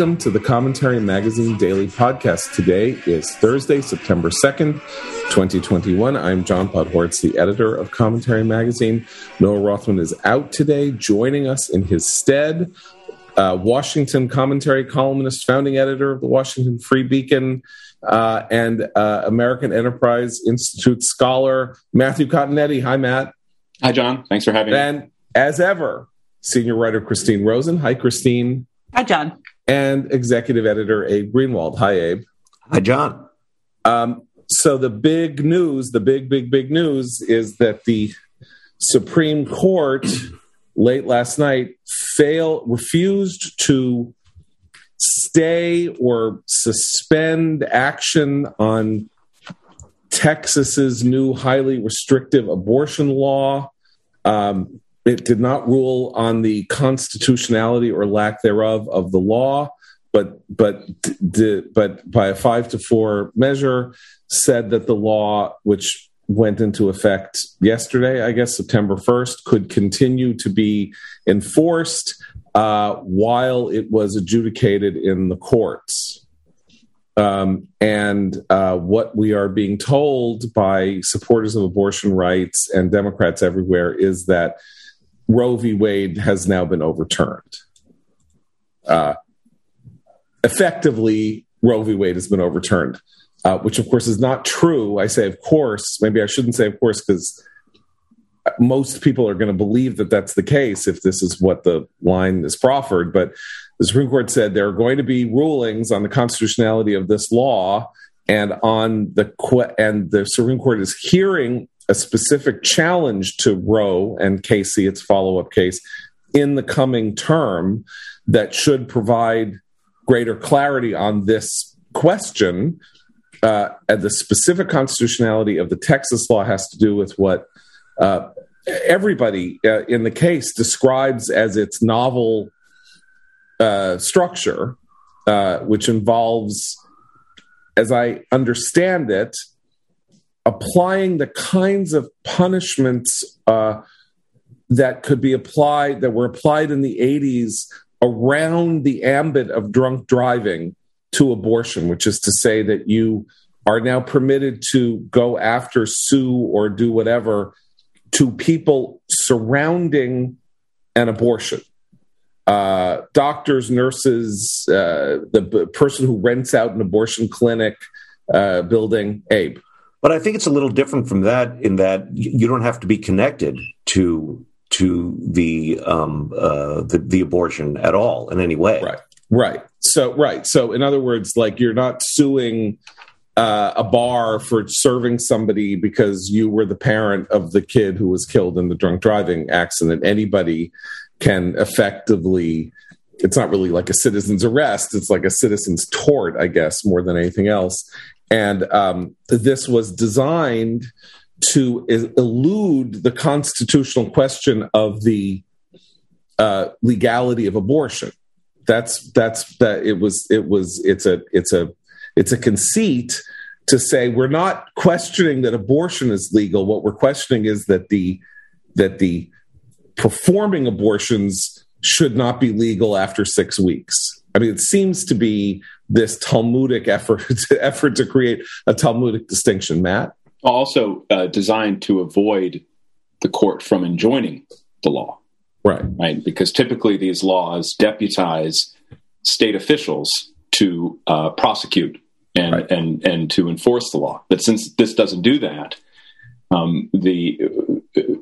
Welcome to the Commentary Magazine Daily Podcast. Today is Thursday, September 2nd, 2021. I'm John Podhoretz, the editor of Commentary Magazine. Noah Rothman is out today. Joining us in his stead, uh, Washington commentary columnist, founding editor of the Washington Free Beacon, uh, and uh, American Enterprise Institute scholar, Matthew Continetti. Hi, Matt. Hi, John. Thanks for having me. And as ever, senior writer Christine Rosen. Hi, Christine. Hi, John. And executive editor Abe Greenwald. Hi, Abe. Hi, John. Um, so the big news, the big, big, big news is that the Supreme Court late last night failed, refused to stay or suspend action on Texas's new highly restrictive abortion law. Um, it did not rule on the constitutionality or lack thereof of the law, but but did, but by a five to four measure said that the law, which went into effect yesterday, I guess September first, could continue to be enforced uh, while it was adjudicated in the courts. Um, and uh, what we are being told by supporters of abortion rights and Democrats everywhere is that Roe v. Wade has now been overturned. Uh, effectively, Roe v. Wade has been overturned, uh, which of course is not true. I say, of course. Maybe I shouldn't say, of course, because most people are going to believe that that's the case if this is what the line is proffered. But the Supreme Court said there are going to be rulings on the constitutionality of this law, and on the and the Supreme Court is hearing a specific challenge to Roe and Casey, its follow up case, in the coming term that should provide greater clarity on this question. Uh, and the specific constitutionality of the Texas law has to do with what uh, everybody uh, in the case describes as its novel uh, structure, uh, which involves, as I understand it, applying the kinds of punishments uh, that could be applied that were applied in the 80s around the ambit of drunk driving to abortion, which is to say that you are now permitted to go after, sue, or do whatever to people surrounding an abortion. Uh, doctors, nurses, uh, the person who rents out an abortion clinic uh, building, Abe. But I think it's a little different from that in that you don't have to be connected to to the um, uh, the, the abortion at all in any way. Right. Right. So right. So in other words, like you're not suing uh, a bar for serving somebody because you were the parent of the kid who was killed in the drunk driving accident. Anybody can effectively. It's not really like a citizen's arrest. It's like a citizen's tort, I guess, more than anything else. And um, this was designed to elude the constitutional question of the uh, legality of abortion. That's that's that it was it was it's a it's a it's a conceit to say we're not questioning that abortion is legal. What we're questioning is that the that the performing abortions should not be legal after six weeks. I mean, it seems to be this Talmudic effort effort to create a Talmudic distinction. Matt, also uh, designed to avoid the court from enjoining the law, right? Right, because typically these laws deputize state officials to uh, prosecute and right. and and to enforce the law. But since this doesn't do that, um, the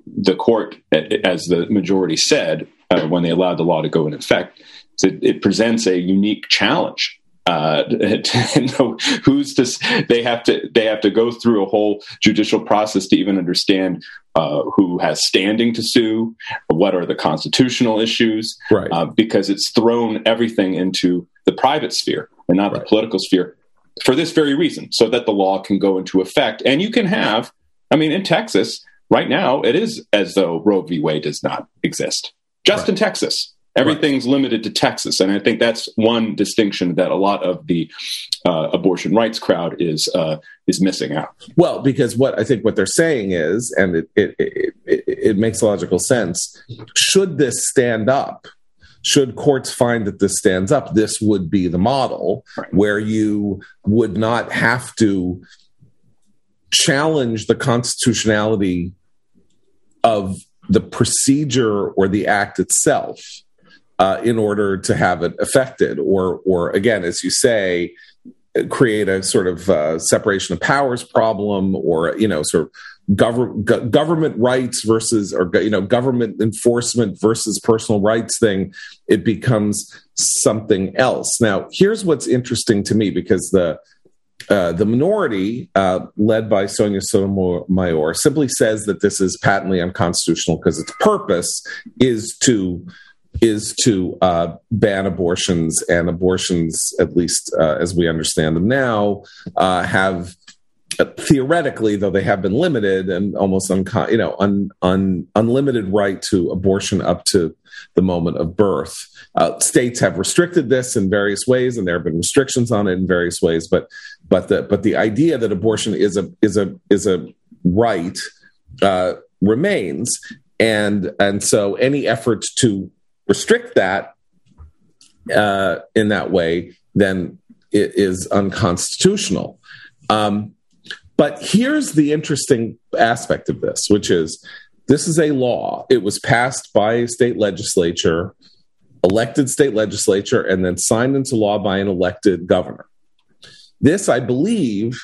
the court, as the majority said uh, when they allowed the law to go in effect, it, it presents a unique challenge uh, who's to they have to they have to go through a whole judicial process to even understand uh, who has standing to sue what are the constitutional issues right. uh, because it's thrown everything into the private sphere and not right. the political sphere for this very reason so that the law can go into effect and you can have i mean in texas right now it is as though roe v wade does not exist just right. in texas Everything's right. limited to Texas, and I think that's one distinction that a lot of the uh, abortion rights crowd is uh, is missing out. Well, because what I think what they're saying is, and it it, it, it, makes logical sense. Should this stand up? should courts find that this stands up, this would be the model right. where you would not have to challenge the constitutionality of the procedure or the act itself uh, in order to have it affected, or, or again, as you say, create a sort of uh, separation of powers problem, or you know, sort of Government go- government rights versus or you know government enforcement versus personal rights thing it becomes something else. Now here's what's interesting to me because the uh, the minority, uh, led by Sonia Sotomayor, simply says that this is patently unconstitutional because its purpose is to is to uh, ban abortions, and abortions, at least uh, as we understand them now, uh, have theoretically, though they have been limited and almost uncon- you know un- un- unlimited right to abortion up to the moment of birth. Uh, states have restricted this in various ways, and there have been restrictions on it in various ways. But but the but the idea that abortion is a is a is a right uh, remains, and and so any effort to restrict that uh, in that way then it is unconstitutional. Um, but here's the interesting aspect of this, which is this is a law. It was passed by a state legislature, elected state legislature, and then signed into law by an elected governor. This, I believe,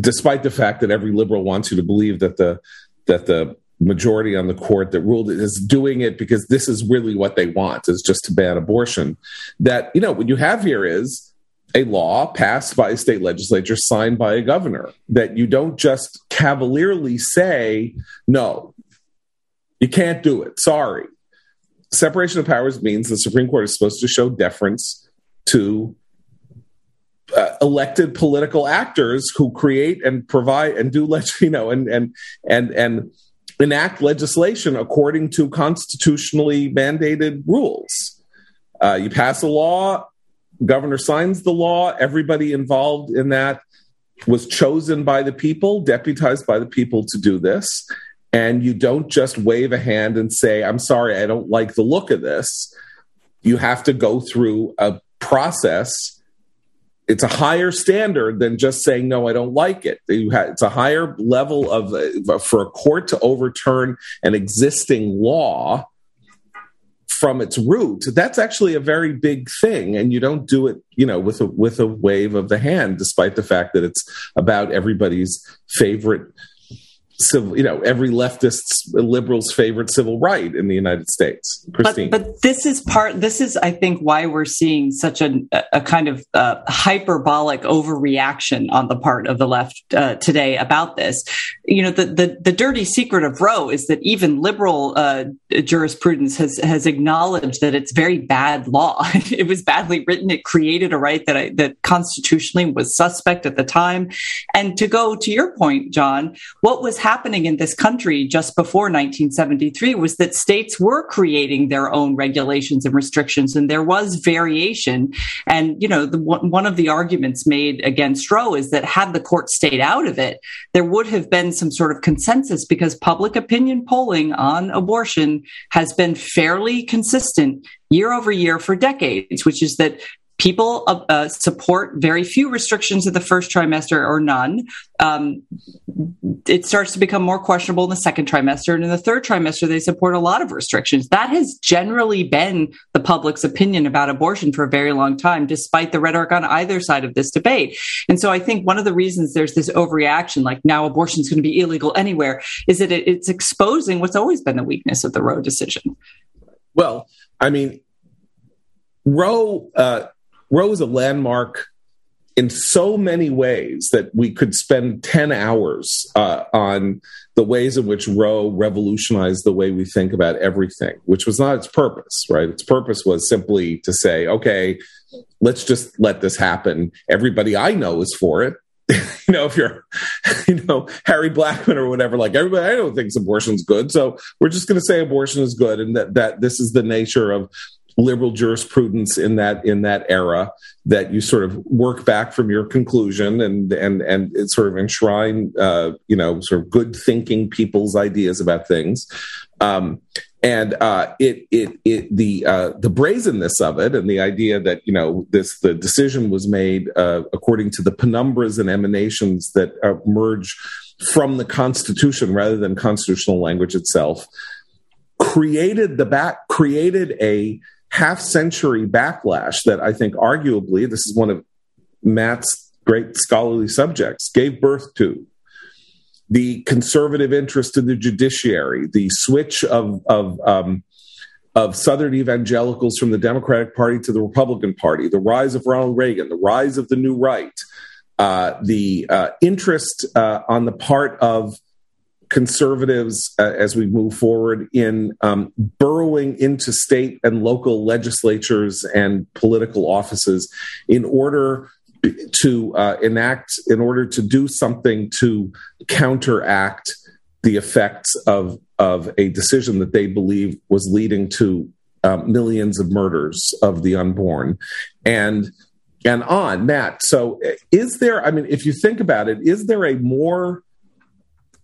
despite the fact that every liberal wants you to believe that the that the majority on the court that ruled it is doing it because this is really what they want is just to ban abortion. That you know what you have here is a law passed by a state legislature, signed by a governor, that you don't just cavalierly say, no, you can't do it. Sorry. Separation of powers means the Supreme Court is supposed to show deference to uh, elected political actors who create and provide and do, let you know, and and and and enact legislation according to constitutionally mandated rules. Uh, you pass a law, governor signs the law. Everybody involved in that was chosen by the people, deputized by the people to do this. And you don't just wave a hand and say, I'm sorry, I don't like the look of this. You have to go through a process. It's a higher standard than just saying, no, I don't like it. It's a higher level of, uh, for a court to overturn an existing law from its root that's actually a very big thing and you don't do it you know with a with a wave of the hand despite the fact that it's about everybody's favorite civil, you know, every leftist's liberal's favorite civil right in the United States. Christine. But, but this is part, this is, I think, why we're seeing such a, a kind of uh, hyperbolic overreaction on the part of the left uh, today about this. You know, the, the, the dirty secret of Roe is that even liberal uh, jurisprudence has, has acknowledged that it's very bad law. it was badly written. It created a right that I, that constitutionally was suspect at the time. And to go to your point, John, what was happening in this country just before 1973 was that states were creating their own regulations and restrictions, and there was variation. And, you know, the, one of the arguments made against Roe is that had the court stayed out of it, there would have been some sort of consensus because public opinion polling on abortion has been fairly consistent year over year for decades, which is that people uh, uh, support very few restrictions in the first trimester or none. Um, it starts to become more questionable in the second trimester. And in the third trimester, they support a lot of restrictions. That has generally been the public's opinion about abortion for a very long time, despite the rhetoric on either side of this debate. And so I think one of the reasons there's this overreaction, like now abortion is going to be illegal anywhere, is that it, it's exposing what's always been the weakness of the Roe decision. Well, I mean, Roe, uh, Roe is a landmark in so many ways that we could spend 10 hours uh, on the ways in which Roe revolutionized the way we think about everything, which was not its purpose, right? Its purpose was simply to say, okay, let's just let this happen. Everybody I know is for it. you know, if you're, you know, Harry Blackmun or whatever, like everybody I know thinks abortion's good. So we're just going to say abortion is good and that, that this is the nature of liberal jurisprudence in that in that era that you sort of work back from your conclusion and and and sort of enshrine uh, you know sort of good thinking people's ideas about things. Um, and uh, it it it the uh, the brazenness of it and the idea that you know this the decision was made uh, according to the penumbras and emanations that emerge from the Constitution rather than constitutional language itself created the back created a half century backlash that I think arguably this is one of Matt's great scholarly subjects gave birth to. The conservative interest in the judiciary, the switch of of um, of Southern evangelicals from the Democratic Party to the Republican Party, the rise of Ronald Reagan, the rise of the new right, uh, the uh, interest uh, on the part of conservatives uh, as we move forward in um, burrowing into state and local legislatures and political offices in order to uh, enact in order to do something to counteract the effects of of a decision that they believe was leading to um, millions of murders of the unborn and and on matt so is there i mean if you think about it is there a more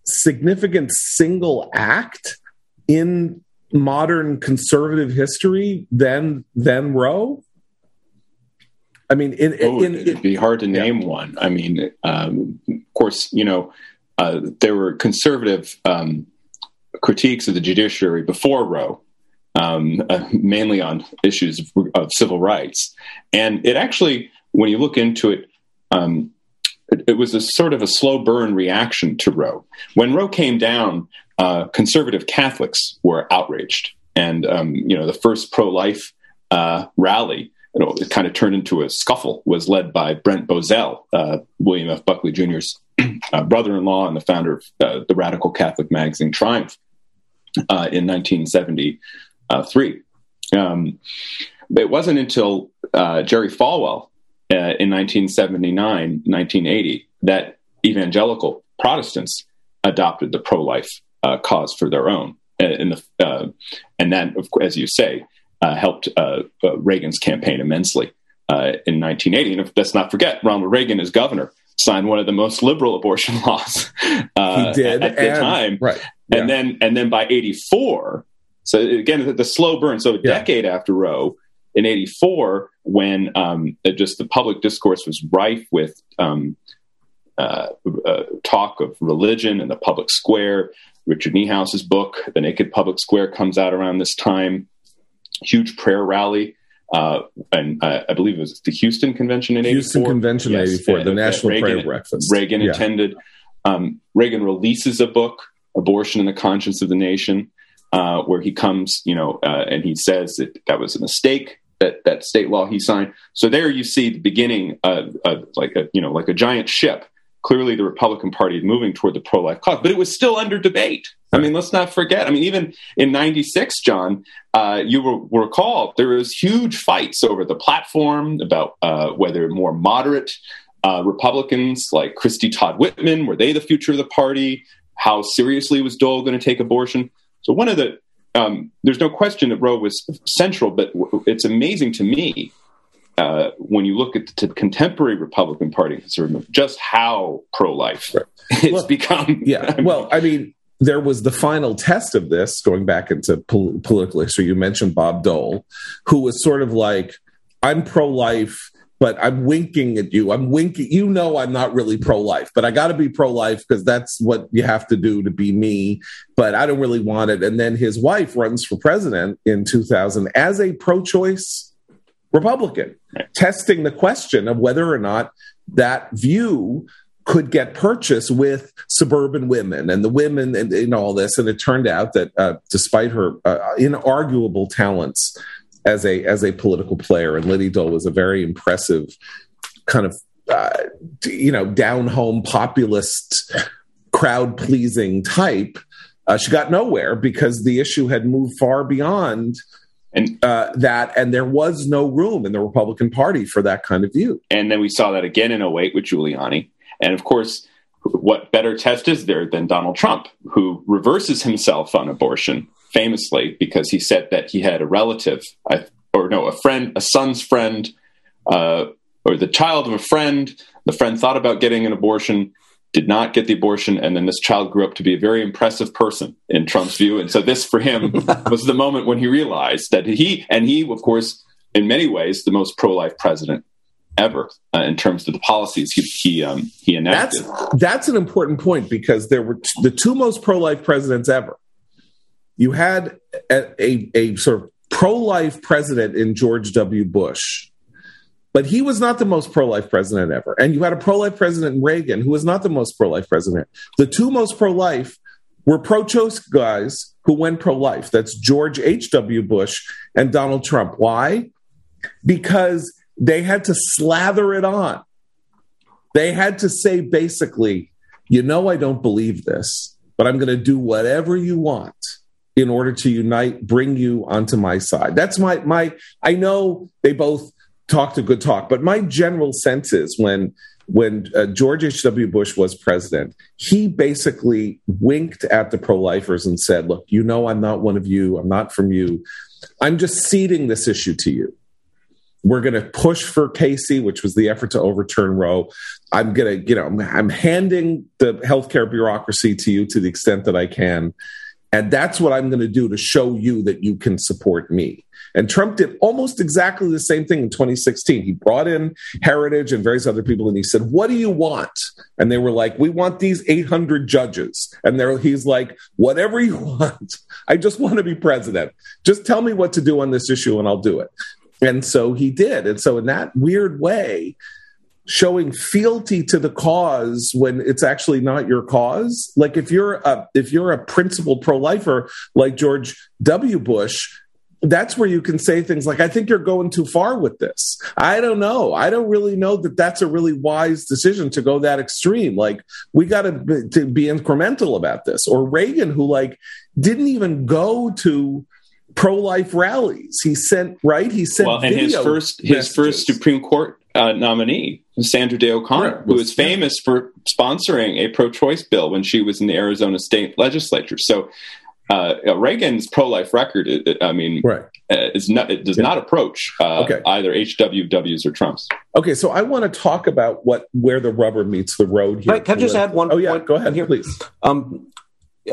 significant single act in modern conservative history than than roe I mean, in, oh, in, it'd be hard to name yeah. one. I mean, um, of course, you know, uh, there were conservative um, critiques of the judiciary before Roe, um, uh, mainly on issues of, of, civil rights, and it actually, when you look into it, um, it, it, was a sort of a slow burn reaction to Roe. When Roe came down, uh, conservative Catholics were outraged, and um, you know, the first pro life uh, rally you know, it kind of turned into a scuffle was led by Brent Bozell, uh, William F. Buckley Jr.'s uh, brother-in-law and the founder of uh, the radical Catholic magazine Triumph uh, in 1973. Um, it wasn't until uh, Jerry Falwell uh, in 1979, 1980 that evangelical Protestants adopted the pro-life cause for their own. And, the, and that, as you say, uh, helped uh, uh, Reagan's campaign immensely uh, in 1980. And let's not forget, Ronald Reagan, as governor, signed one of the most liberal abortion laws uh, he did. at, the and, time. Right. Yeah. And then and then by 84, so again, the, the slow burn. So a yeah. decade after Roe, in 84, when um, just the public discourse was rife with um, uh, uh, talk of religion in the public square. Richard Neuhaus's book, The Naked Public Square, comes out around this time huge prayer rally. Uh, and uh, I believe it was the Houston Convention in Houston 84. Convention yes, in 84, the National Reagan, Prayer Breakfast. Reagan yeah. attended. Um, Reagan releases a book, Abortion and the Conscience of the Nation, uh, where he comes, you know, uh, and he says that that was a mistake, that, that state law he signed. So there you see the beginning of, of like a, you know, like a giant ship clearly the Republican Party is moving toward the pro life cause, but it was still under debate. I mean, let's not forget. I mean, even in '96, John, uh, you will recall there was huge fights over the platform about uh, whether more moderate uh, Republicans like Christie Todd Whitman were they the future of the party? How seriously was Dole going to take abortion? So one of the um, there's no question that Roe was central, but it's amazing to me uh, when you look at the contemporary Republican Party conservative, just how pro-life right. it's well, become. Yeah. I mean, well, I mean, there was the final test of this going back into pol- political history. You mentioned Bob Dole, who was sort of like, I'm pro-life, but I'm winking at you. I'm winking. You know, I'm not really pro-life, but I got to be pro-life because that's what you have to do to be me. But I don't really want it. And then his wife runs for president in 2000 as a pro-choice Republican, testing the question of whether or not that view could get purchased with suburban women and the women and, and all this. And it turned out that uh, despite her uh, inarguable talents as a as a political player, and Liddy Dole was a very impressive kind of uh, you know down home populist, crowd pleasing type. Uh, she got nowhere because the issue had moved far beyond and uh, that and there was no room in the Republican Party for that kind of view. And then we saw that again in 08 with Giuliani. And of course, what better test is there than Donald Trump, who reverses himself on abortion famously because he said that he had a relative, or no, a friend, a son's friend, uh, or the child of a friend. The friend thought about getting an abortion. did not get the abortion, and then this child grew up to be a very impressive person in Trump's view. And so this, for him, was the moment when he realized that he, and he, of course, in many ways, the most pro-life president ever uh, in terms of the policies he he, um, he enacted. That's that's an important point because there were t- the two most pro-life presidents ever. You had a, a, a sort of pro-life president in George W. Bush but he was not the most pro life president ever. And you had a pro life president in Reagan who was not the most pro life president. The two most pro life were pro choice guys who went pro life. That's George H.W. Bush and Donald Trump. Why? Because they had to slather it on. They had to say basically, you know, I don't believe this, but I'm going to do whatever you want in order to unite, bring you onto my side. That's my, my, I know they both talked a good talk. But my general sense is when when uh, George H.W. Bush was president, he basically winked at the pro lifers and said, Look, you know, I'm not one of you. I'm not from you. I'm just ceding this issue to you. We're going to push for Casey, which was the effort to overturn Roe. I'm going to, you know, I'm handing the healthcare bureaucracy to you to the extent that I can. And that's what I'm going to do to show you that you can support me. And Trump did almost exactly the same thing in 2016. He brought in Heritage and various other people and he said, What do you want? And they were like, We want these 800 judges. And he's like, Whatever you want. I just want to be president. Just tell me what to do on this issue and I'll do it. And so he did. And so, in that weird way, showing fealty to the cause when it's actually not your cause? Like if you're a if you're a principled pro-lifer like george w. Bush that's where you can say things like i think you're going too far with this. I don't know. I don't really know that that's a really wise decision to go that extreme. Like we got to be incremental about this. Or reagan who like didn't even go to pro-life rallies. He sent right? He sent well and his first his first supreme court uh, nominee, Sandra Day O'Connor, right. who was famous for sponsoring a pro-choice bill when she was in the Arizona state legislature. So uh, Reagan's pro-life record, I mean, right. Uh, is not, it does yeah. not approach uh, okay. either HWWs or Trump's. Okay, so I want to talk about what where the rubber meets the road here. Right, can I just add one? Oh yeah, go ahead here, please. Um,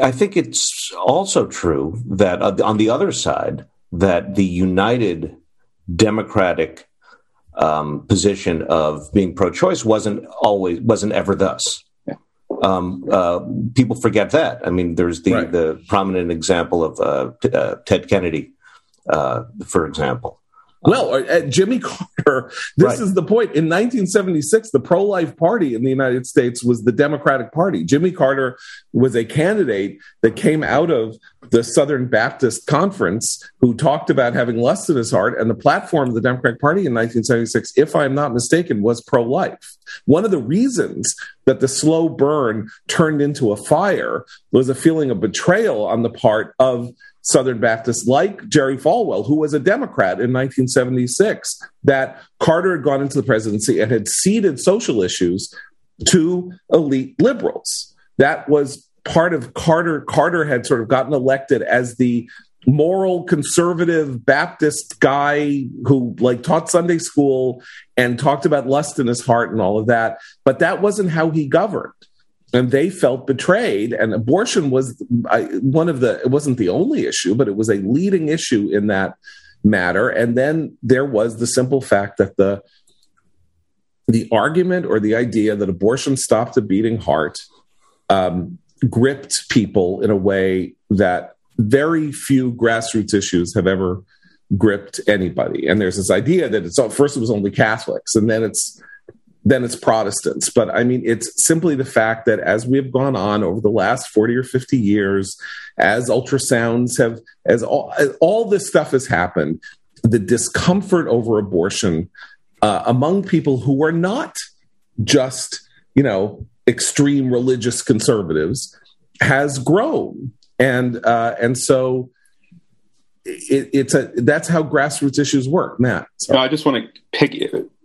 I think it's also true that uh, on the other side, that the united Democratic um, position of being pro-choice wasn't always wasn't ever thus. Um, uh, people forget that. I mean, there's the right. the prominent example of uh, t- uh, Ted Kennedy, uh, for example, well, uh, Jimmy Carter, this right. is the point. In 1976, the pro life party in the United States was the Democratic Party. Jimmy Carter was a candidate that came out of the Southern Baptist Conference who talked about having lust in his heart. And the platform of the Democratic Party in 1976, if I'm not mistaken, was pro life. One of the reasons that the slow burn turned into a fire was a feeling of betrayal on the part of Southern Baptists like Jerry Falwell, who was a Democrat in 1976, that Carter had gone into the presidency and had ceded social issues to elite liberals. That was part of Carter. Carter had sort of gotten elected as the moral conservative Baptist guy who like taught Sunday school and talked about lust in his heart and all of that. But that wasn't how he governed and they felt betrayed and abortion was one of the it wasn't the only issue but it was a leading issue in that matter. And then there was the simple fact that the the argument or the idea that abortion stopped a beating heart um, gripped people in a way that very few grassroots issues have ever gripped anybody. And there's this idea that it's first it was only catholics and then it's then it's Protestants. But I mean, it's simply the fact that as we have gone on over the last 40 or 50 years, as ultrasounds have, as all, as all this stuff has happened, the discomfort over abortion uh, among people who are not just, you know, extreme religious conservatives has grown. And, uh, and so, it, it's a that's how grassroots issues work, Matt. No, I just want to pick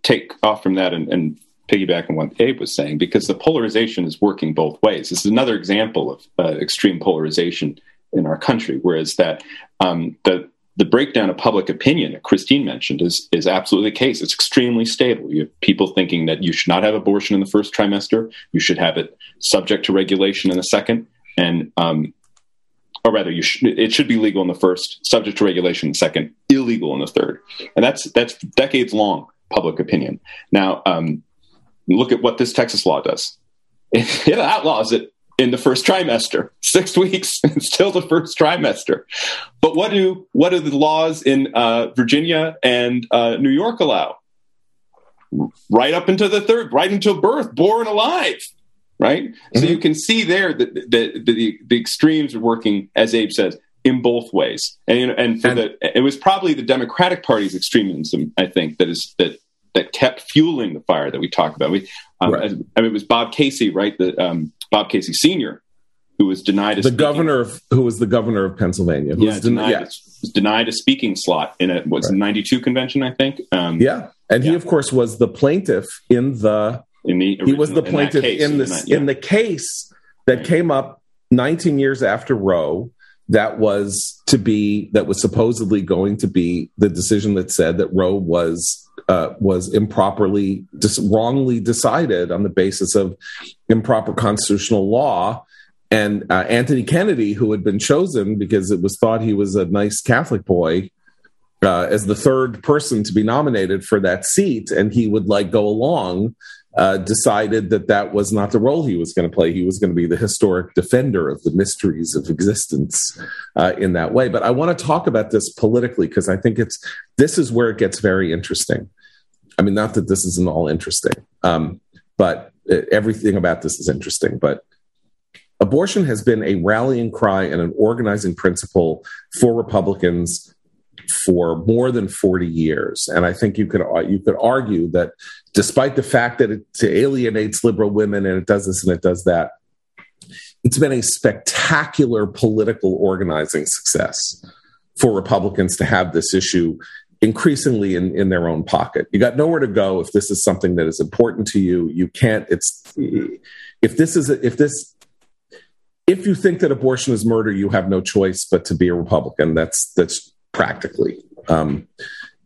take off from that and, and piggyback on what Abe was saying, because the polarization is working both ways. This is another example of uh, extreme polarization in our country, whereas that um, the the breakdown of public opinion that Christine mentioned is is absolutely the case. It's extremely stable. You have people thinking that you should not have abortion in the first trimester. You should have it subject to regulation in the second, and um, or rather, you it should be legal in the first, subject to regulation in the second, illegal in the third, and that's that's decades long public opinion. Now, um, look at what this Texas law does. It outlaws it in the first trimester. Six weeks, still the first trimester. But what do what do the laws in uh, Virginia and uh, New York allow? Right up into the third, right until birth, born alive. Right. Mm-hmm. So you can see there that the, the, the extremes are working, as Abe says, in both ways. And and for and, the it was probably the Democratic Party's extremism, I think, that is that that kept fueling the fire that we talked about. We, um, right. I mean, it was Bob Casey, right? The um, Bob Casey Sr., who was denied a the speaking, governor of who was the governor of Pennsylvania. Who yeah, was denied, yeah. was denied a speaking slot in a what's right. '92 convention, I think. Um, yeah, and yeah. he of course was the plaintiff in the. In the he was the plaintiff in, case, in the in, in the case that right. came up 19 years after Roe. That was to be that was supposedly going to be the decision that said that Roe was uh, was improperly, dis- wrongly decided on the basis of improper constitutional law. And uh, Anthony Kennedy, who had been chosen because it was thought he was a nice Catholic boy, uh, as the third person to be nominated for that seat, and he would like go along uh, decided that that was not the role he was going to play. He was going to be the historic defender of the mysteries of existence uh, in that way. But I want to talk about this politically because I think it's this is where it gets very interesting. I mean, not that this isn't all interesting, um, but it, everything about this is interesting. But abortion has been a rallying cry and an organizing principle for Republicans for more than 40 years. And I think you could uh, you could argue that despite the fact that it alienates liberal women and it does this and it does that, it's been a spectacular political organizing success for Republicans to have this issue increasingly in, in their own pocket. You got nowhere to go if this is something that is important to you. You can't, it's, if this is, if this, if you think that abortion is murder, you have no choice but to be a Republican. That's, that's practically. Um,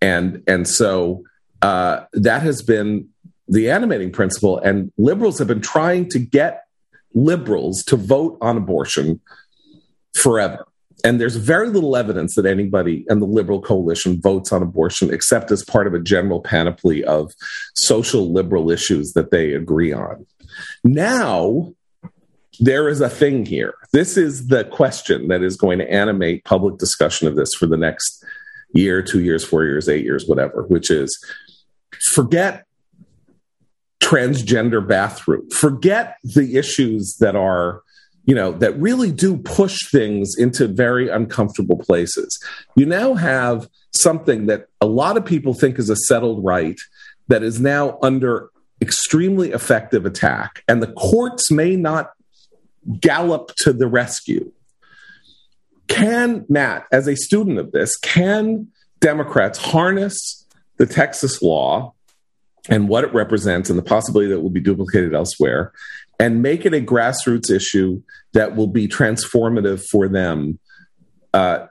and and so uh, that has been the animating principle. And liberals have been trying to get liberals to vote on abortion forever. And there's very little evidence that anybody in the liberal coalition votes on abortion except as part of a general panoply of social liberal issues that they agree on. Now, there is a thing here. This is the question that is going to animate public discussion of this for the next year, two years, four years, eight years, whatever, which is forget transgender bathroom, forget the issues that are you know that really do push things into very uncomfortable places you now have something that a lot of people think is a settled right that is now under extremely effective attack and the courts may not gallop to the rescue. Can, Matt, as a student of this, can Democrats harness the Texas law and what it represents and the possibility that it will be duplicated elsewhere and make it a grassroots issue that will be transformative for them uh,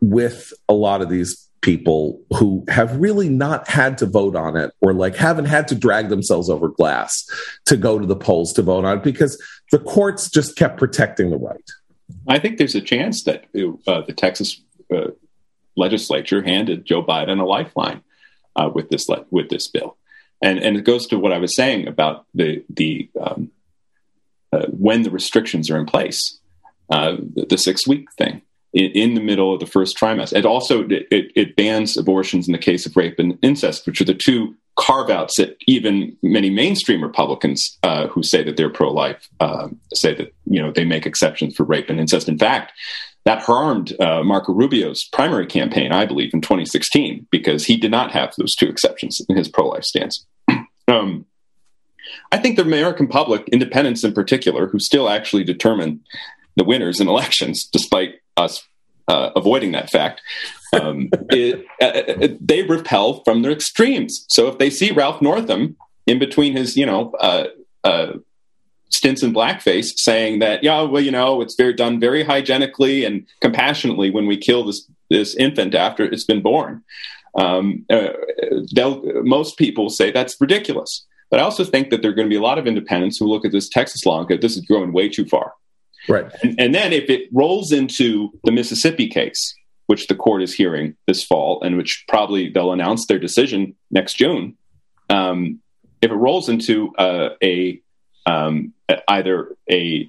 with a lot of these people who have really not had to vote on it or like haven't had to drag themselves over glass to go to the polls to vote on it because the courts just kept protecting the right. I think there's a chance that uh, the Texas uh, legislature handed Joe Biden a lifeline uh, with this le- with this bill, and and it goes to what I was saying about the the um, uh, when the restrictions are in place, uh, the, the six week thing in, the middle of the first trimester. It also it, it, bans abortions in the case of rape and incest, which are the two carve outs that even many mainstream Republicans uh, who say that they're pro life uh, say that you know they make exceptions for rape and incest. In fact, that harmed uh, Marco Rubio's primary campaign, I believe, in 2016 because he did not have those two exceptions in his pro life stance. um, I think the American public, independents in particular, who still actually determine the winners in elections, despite us uh, avoiding that fact, um, it, uh, uh, they repel from their extremes. So if they see Ralph Northam in between his, you know, uh, uh, stints in blackface saying that, yeah, well, you know, it's very done very hygienically and compassionately when we kill this this infant after it's been born. Um, uh, most people say that's ridiculous. But I also think that there are going to be a lot of independents who look at this Texas law and go, this is going way too far. Right. And, and then if it rolls into the Mississippi case, which the court is hearing this fall, and which probably they'll announce their decision next June, um, if it rolls into uh, a um, either a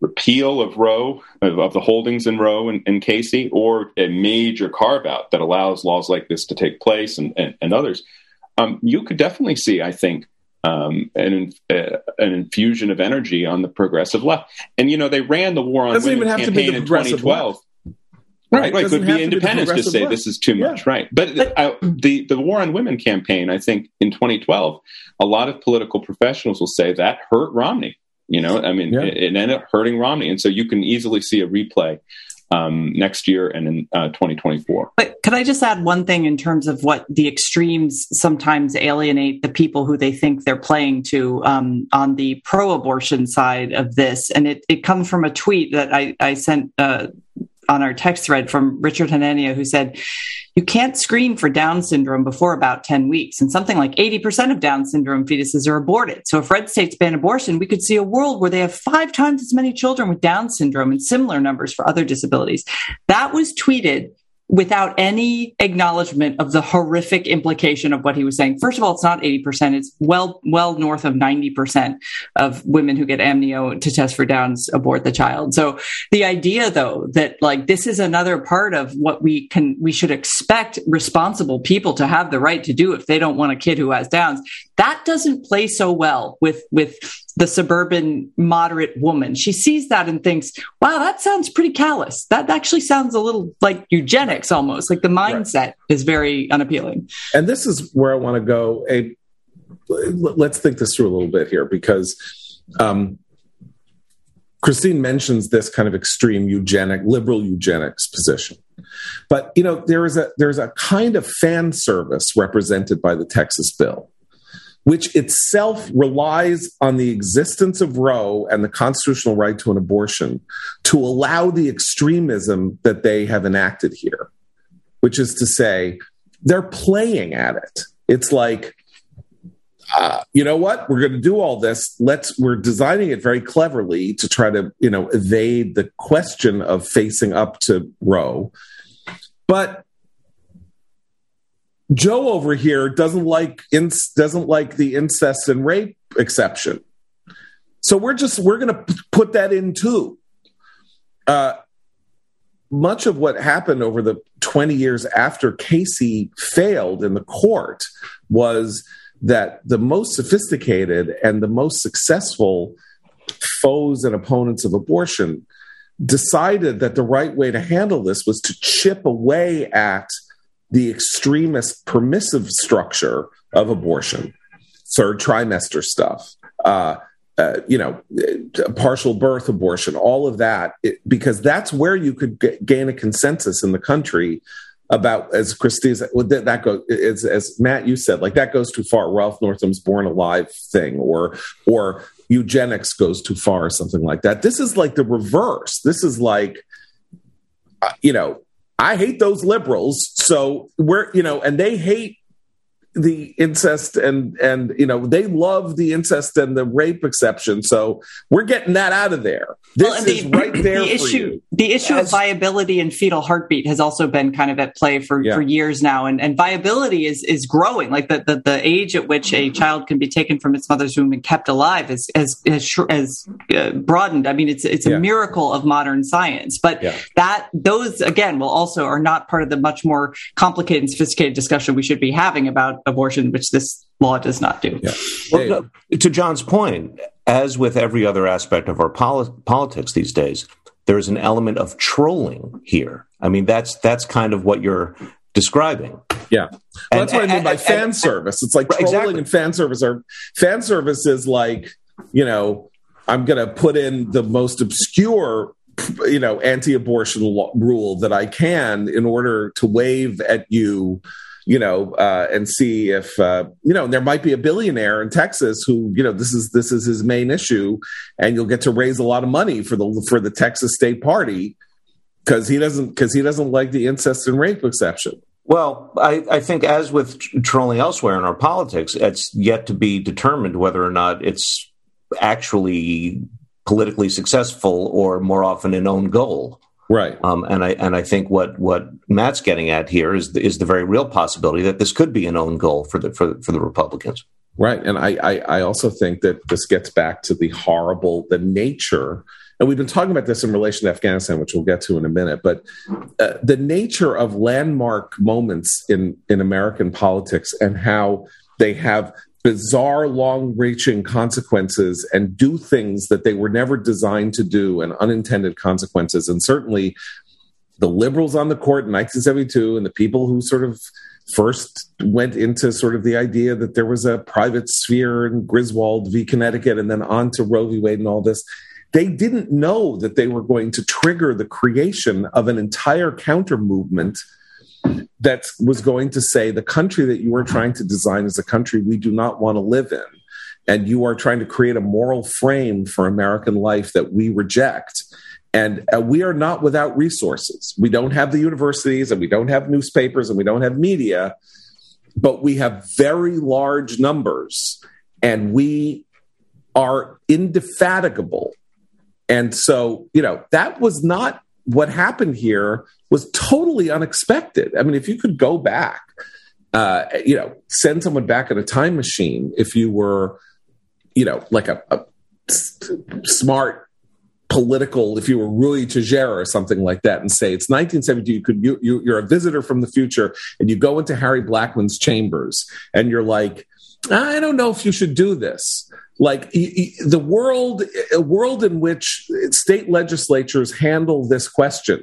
repeal of Roe, of, of the holdings in Roe and, and, Casey, or a major carve out that allows laws like this to take place and, and, and others, um, you could definitely see, I think, um, an, uh, an infusion of energy on the progressive left. And, you know, they ran the war on Doesn't women even have campaign to be the in 2012. Left. Right, right. Could be independents to, to say left. this is too much, right? But uh, the the war on women campaign, I think, in 2012, a lot of political professionals will say that hurt Romney. You know, I mean, yeah. it, it, ended up hurting Romney, and so you can easily see a replay um, next year and in uh, 2024. But could I just add one thing in terms of what the extremes sometimes alienate the people who they think they're playing to um, on the pro-abortion side of this, and it, it comes from a tweet that I, I sent. Uh, on our text thread from Richard Hanania, who said, You can't screen for Down syndrome before about 10 weeks. And something like 80% of Down syndrome fetuses are aborted. So if red states ban abortion, we could see a world where they have five times as many children with Down syndrome and similar numbers for other disabilities. That was tweeted without any acknowledgement of the horrific implication of what he was saying. First of all, it's not 80%. It's well, well north of 90% of women who get amnio to test for Downs abort the child. So the idea though, that like this is another part of what we can, we should expect responsible people to have the right to do if they don't want a kid who has Downs. That doesn't play so well with, with the suburban moderate woman. She sees that and thinks, wow, that sounds pretty callous. That actually sounds a little like eugenics almost. Like the mindset right. is very unappealing. And this is where I want to go. A, let's think this through a little bit here because um, Christine mentions this kind of extreme eugenic, liberal eugenics position. But you know, there is a there's a kind of fan service represented by the Texas bill which itself relies on the existence of Roe and the constitutional right to an abortion to allow the extremism that they have enacted here, which is to say, they're playing at it. It's like, uh, you know what? We're going to do all this. Let's. We're designing it very cleverly to try to, you know, evade the question of facing up to Roe. But Joe over here doesn't like doesn't like the incest and rape exception. So we're just we're going to put that in too. Uh, much of what happened over the 20 years after Casey failed in the court was that the most sophisticated and the most successful foes and opponents of abortion decided that the right way to handle this was to chip away at the extremist permissive structure of abortion, third trimester stuff, uh, uh, you know, partial birth abortion, all of that, it, because that's where you could g- gain a consensus in the country about, as that, that goes, as, as Matt, you said, like that goes too far. Ralph Northam's born alive thing, or, or eugenics goes too far, or something like that. This is like the reverse. This is like, uh, you know, I hate those liberals. So we're, you know, and they hate the incest and and you know they love the incest and the rape exception. So we're getting that out of there. This well, the, is right there the issue the issue As, of viability and fetal heartbeat has also been kind of at play for, yeah. for years now. And, and viability is is growing. Like the, the, the age at which a child can be taken from its mother's womb and kept alive is has has, has uh, broadened. I mean it's it's a yeah. miracle of modern science. But yeah. that those again will also are not part of the much more complicated and sophisticated discussion we should be having about abortion, which this law does not do. Yeah. Well, to John's point, as with every other aspect of our poli- politics these days, there is an element of trolling here. I mean, that's that's kind of what you're describing. Yeah, well, and, that's what and, I mean by and, fan service. It's like trolling exactly. and fan service are fan service is like you know I'm going to put in the most obscure you know anti-abortion law, rule that I can in order to wave at you you know, uh, and see if uh, you know there might be a billionaire in Texas who you know this is this is his main issue, and you'll get to raise a lot of money for the for the Texas state party because he doesn't because he doesn't like the incest and rape exception. Well, I, I, think as with trolling elsewhere in our politics, it's yet to be determined whether or not it's actually politically successful or more often an own goal. Right. Um, and I and I think what what Matt's getting at here is the, is the very real possibility that this could be an own goal for the for, for the Republicans. Right. And I, I I also think that this gets back to the horrible the nature and we've been talking about this in relation to Afghanistan, which we'll get to in a minute. But uh, the nature of landmark moments in in American politics and how they have bizarre, long-reaching consequences and do things that they were never designed to do, and unintended consequences. And certainly, the liberals on the court in 1972 and the people who sort of first went into sort of the idea that there was a private sphere in Griswold v. Connecticut, and then on to Roe v. Wade and all this they didn't know that they were going to trigger the creation of an entire counter movement that was going to say the country that you are trying to design is a country we do not want to live in. And you are trying to create a moral frame for American life that we reject. And uh, we are not without resources. We don't have the universities and we don't have newspapers and we don't have media, but we have very large numbers and we are indefatigable and so, you know, that was not what happened here was totally unexpected. I mean, if you could go back, uh, you know, send someone back in a time machine, if you were, you know, like a, a smart political, if you were Ruy Teixeira or something like that, and say it's 1970 you could you, you you're a visitor from the future, and you go into Harry Blackmun's chambers, and you're like, I don't know if you should do this like the world a world in which state legislatures handle this question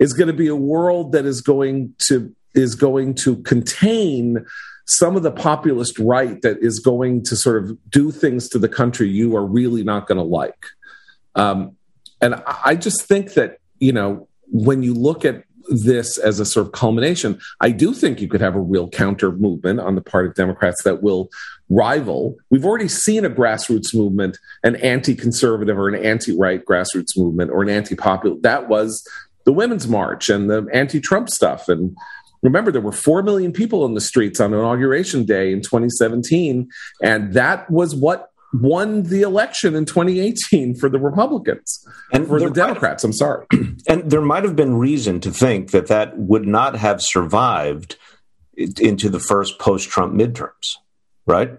is going to be a world that is going to is going to contain some of the populist right that is going to sort of do things to the country you are really not going to like um, and i just think that you know when you look at this as a sort of culmination, I do think you could have a real counter movement on the part of Democrats that will rival. We've already seen a grassroots movement, an anti conservative or an anti right grassroots movement or an anti popular. That was the Women's March and the anti Trump stuff. And remember, there were 4 million people in the streets on Inauguration Day in 2017. And that was what won the election in 2018 for the Republicans and for the Democrats. I'm sorry. And there might have been reason to think that that would not have survived into the first post Trump midterms, right?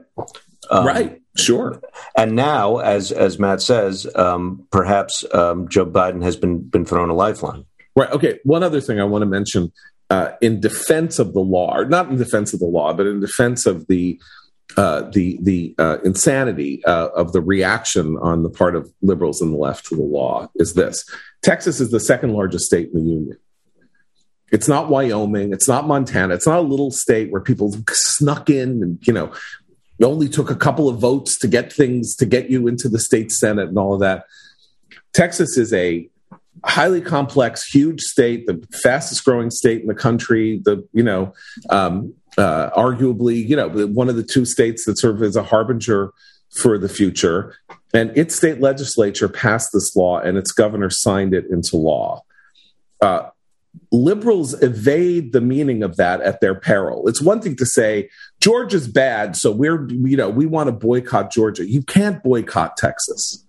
Um, right. Sure. And now, as as Matt says, um, perhaps um, Joe Biden has been been thrown a lifeline. Right. Okay. One other thing I want to mention uh, in defense of the law, or not in defense of the law, but in defense of the uh, the the uh, insanity uh, of the reaction on the part of liberals and the left to the law is this: Texas is the second largest state in the union. It's not Wyoming. It's not Montana. It's not a little state where people snuck in and you know only took a couple of votes to get things to get you into the state senate and all of that. Texas is a highly complex, huge state, the fastest growing state in the country. The you know, um, uh, arguably, you know, one of the two states that serve as a harbinger for the future. And its state legislature passed this law, and its governor signed it into law. Uh, liberals evade the meaning of that at their peril. It's one thing to say Georgia's bad, so we're you know we want to boycott Georgia. You can't boycott Texas.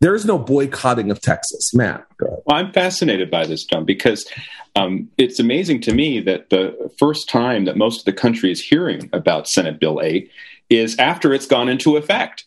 There is no boycotting of Texas, Matt. Well, I'm fascinated by this, John, because um, it's amazing to me that the first time that most of the country is hearing about Senate Bill 8 is after it's gone into effect,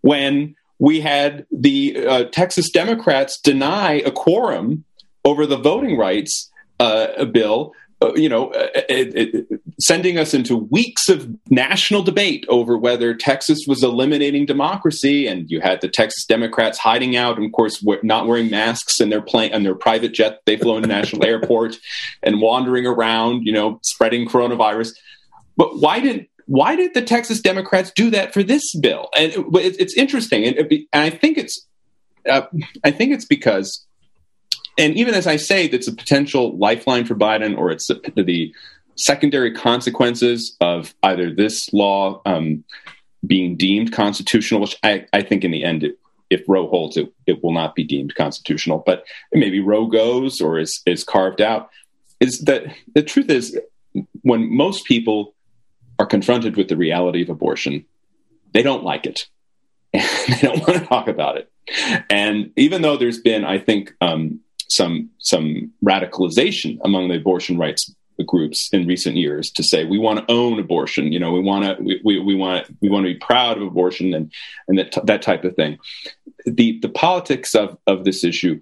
when we had the uh, Texas Democrats deny a quorum over the voting rights uh, bill uh, you know, uh, it, it, sending us into weeks of national debate over whether Texas was eliminating democracy, and you had the Texas Democrats hiding out, and of course, not wearing masks in their plane and their private jet they flew in into National Airport, and wandering around, you know, spreading coronavirus. But why did why did the Texas Democrats do that for this bill? And it, it's interesting, and, and, I think it's uh, I think it's because and even as I say, that's a potential lifeline for Biden, or it's the, the secondary consequences of either this law um, being deemed constitutional, which I, I, think in the end if Roe holds, it it will not be deemed constitutional. But maybe Roe goes or is is carved out. Is that the truth is when most people are confronted with the reality of abortion, they don't like it. they don't want to talk about it. And even though there's been, I think, um, some some radicalization among the abortion rights groups in recent years to say we want to own abortion you know we want to we, we, we want we want to be proud of abortion and and that that type of thing. The the politics of of this issue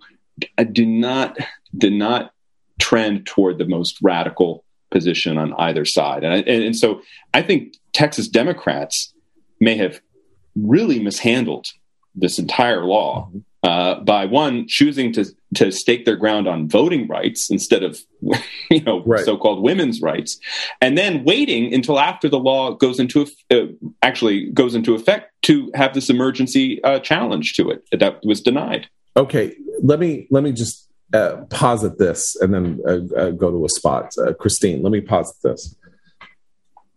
do not do not trend toward the most radical position on either side. And, and, and so i think texas democrats may have really mishandled this entire law mm-hmm uh, by one choosing to to stake their ground on voting rights instead of you know right. so-called women's rights, and then waiting until after the law goes into uh, actually goes into effect to have this emergency uh, challenge to it that was denied. Okay, let me let me just uh, posit this and then uh, uh, go to a spot. Christine, let me posit this.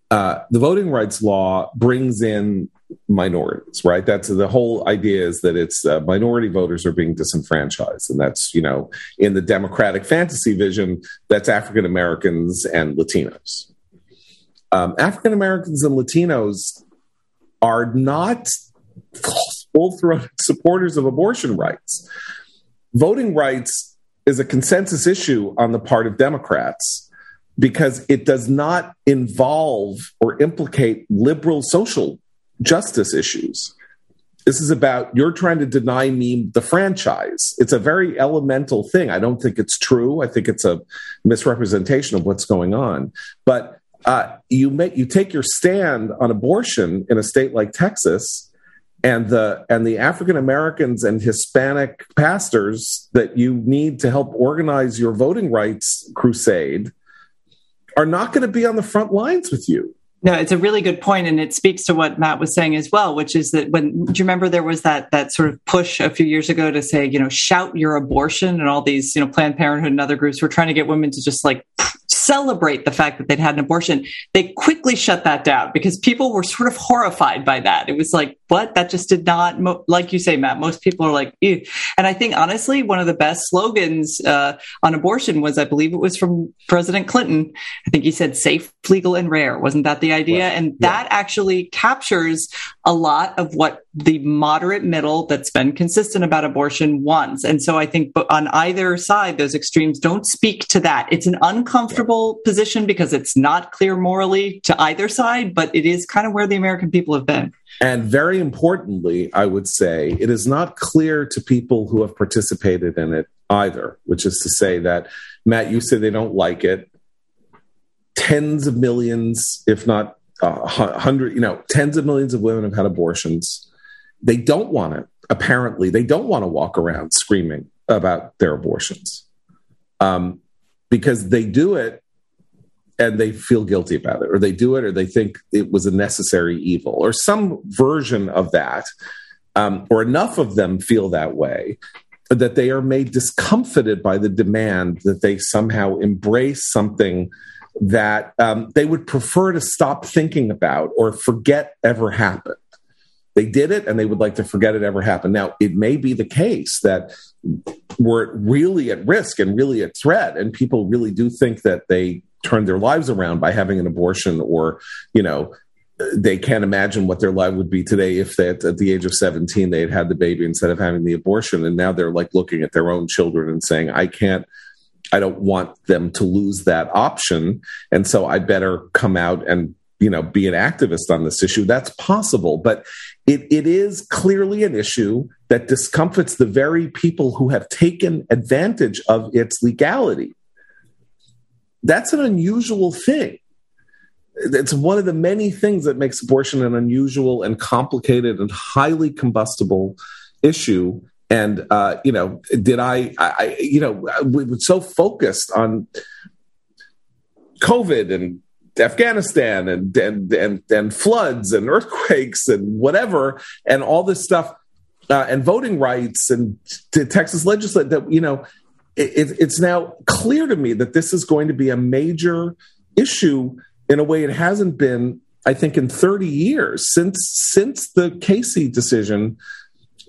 the voting rights law brings in minorities, right? That's the whole idea is that it's uh, minority voters are being disenfranchised. And that's, you know, in the Democratic fantasy vision, that's African Americans and Latinos. Um, African Americans and Latinos are not full throated supporters of abortion rights. Voting rights is a consensus issue on the part of Democrats because it does not involve or implicate liberal social justice issues. This is about you're trying to deny me the franchise. It's a very elemental thing. I don't think it's true. I think it's a misrepresentation of what's going on. But uh, you make you take your stand on abortion in a state like Texas, and the and the African Americans and Hispanic pastors that you need to help organize your voting rights crusade are not going to be on the front lines with you. No, it's a really good point, and it speaks to what Matt was saying as well, which is that when do you remember there was that that sort of push a few years ago to say, you know, shout your abortion, and all these, you know, Planned Parenthood and other groups were trying to get women to just like celebrate the fact that they'd had an abortion. They quickly shut that down because people were sort of horrified by that. It was like, what? That just did not, like you say, Matt. Most people are like, Ew. and I think honestly, one of the best slogans uh, on abortion was, I believe it was from President Clinton. I think he said "safe, legal, and rare." Wasn't that the idea? Right. And yeah. that actually captures a lot of what the moderate middle that's been consistent about abortion wants. And so I think on either side, those extremes don't speak to that. It's an uncomfortable position because it's not clear morally to either side, but it is kind of where the American people have been. And very importantly, I would say it is not clear to people who have participated in it either, which is to say that, Matt, you say they don't like it. Tens of millions, if not uh, hundred, you know, tens of millions of women have had abortions. They don't want it. Apparently, they don't want to walk around screaming about their abortions um, because they do it and they feel guilty about it, or they do it, or they think it was a necessary evil, or some version of that, um, or enough of them feel that way that they are made discomfited by the demand that they somehow embrace something that um, they would prefer to stop thinking about or forget ever happened. They did it and they would like to forget it ever happened. Now, it may be the case that we're really at risk and really at threat, and people really do think that they turned their lives around by having an abortion or, you know, they can't imagine what their life would be today if they, at the age of 17 they had had the baby instead of having the abortion. And now they're like looking at their own children and saying i can't I don't want them to lose that option. And so I better come out and you know be an activist on this issue. That's possible but it, it is clearly an issue that discomfits the very people who have taken advantage of its legality that's an unusual thing. It's one of the many things that makes abortion an unusual and complicated and highly combustible issue. And uh, you know, did I, I, you know, we were so focused on COVID and Afghanistan and and and, and floods and earthquakes and whatever and all this stuff uh, and voting rights and Texas legislature that you know it, it's now clear to me that this is going to be a major issue in a way it hasn't been I think in 30 years since since the Casey decision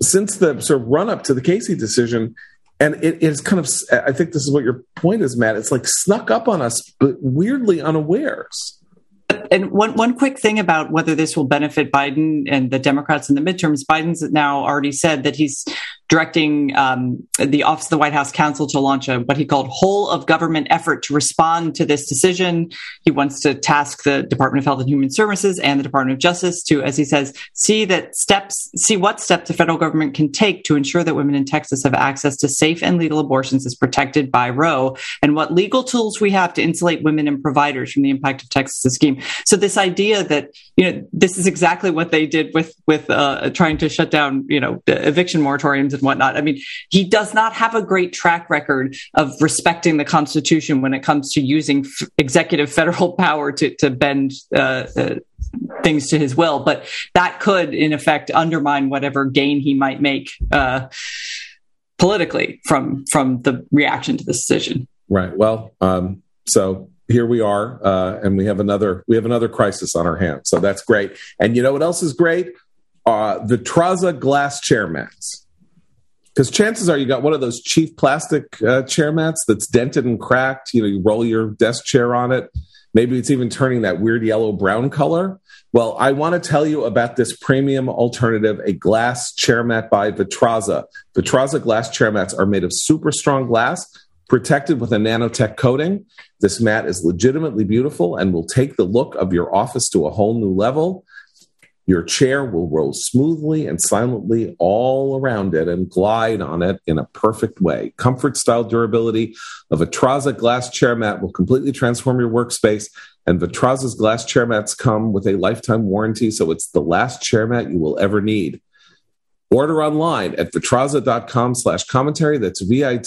since the sort of run up to the Casey decision, and it is kind of. I think this is what your point is, Matt. It's like snuck up on us, but weirdly unawares and one one quick thing about whether this will benefit Biden and the Democrats in the midterms. Biden's now already said that he's directing um, the Office of the White House Counsel to launch a what he called whole of government effort to respond to this decision. He wants to task the Department of Health and Human Services and the Department of Justice to, as he says, see that steps, see what steps the federal government can take to ensure that women in Texas have access to safe and legal abortions as protected by Roe, and what legal tools we have to insulate women and providers from the impact of Texas's scheme. So this idea that you know this is exactly what they did with with uh, trying to shut down you know eviction moratoriums and whatnot. I mean, he does not have a great track record of respecting the Constitution when it comes to using f- executive federal power to, to bend uh, uh, things to his will. But that could, in effect, undermine whatever gain he might make uh, politically from from the reaction to this decision. Right. Well, um, so here we are, uh, and we have another we have another crisis on our hands. So that's great. And you know what else is great? Uh, the Trezza glass chair mats because chances are you got one of those cheap plastic uh, chair mats that's dented and cracked. You know, you roll your desk chair on it. Maybe it's even turning that weird yellow brown color. Well, I want to tell you about this premium alternative, a glass chair mat by Vitrazza. Vitrazza glass chair mats are made of super strong glass, protected with a nanotech coating. This mat is legitimately beautiful and will take the look of your office to a whole new level. Your chair will roll smoothly and silently all around it and glide on it in a perfect way. Comfort, style, durability of a Vitrazza glass chair mat will completely transform your workspace. And Vitrazza's glass chair mats come with a lifetime warranty, so it's the last chair mat you will ever need. Order online at vitrazza.com slash commentary. That's V-I-T-R-A-Z-Z-A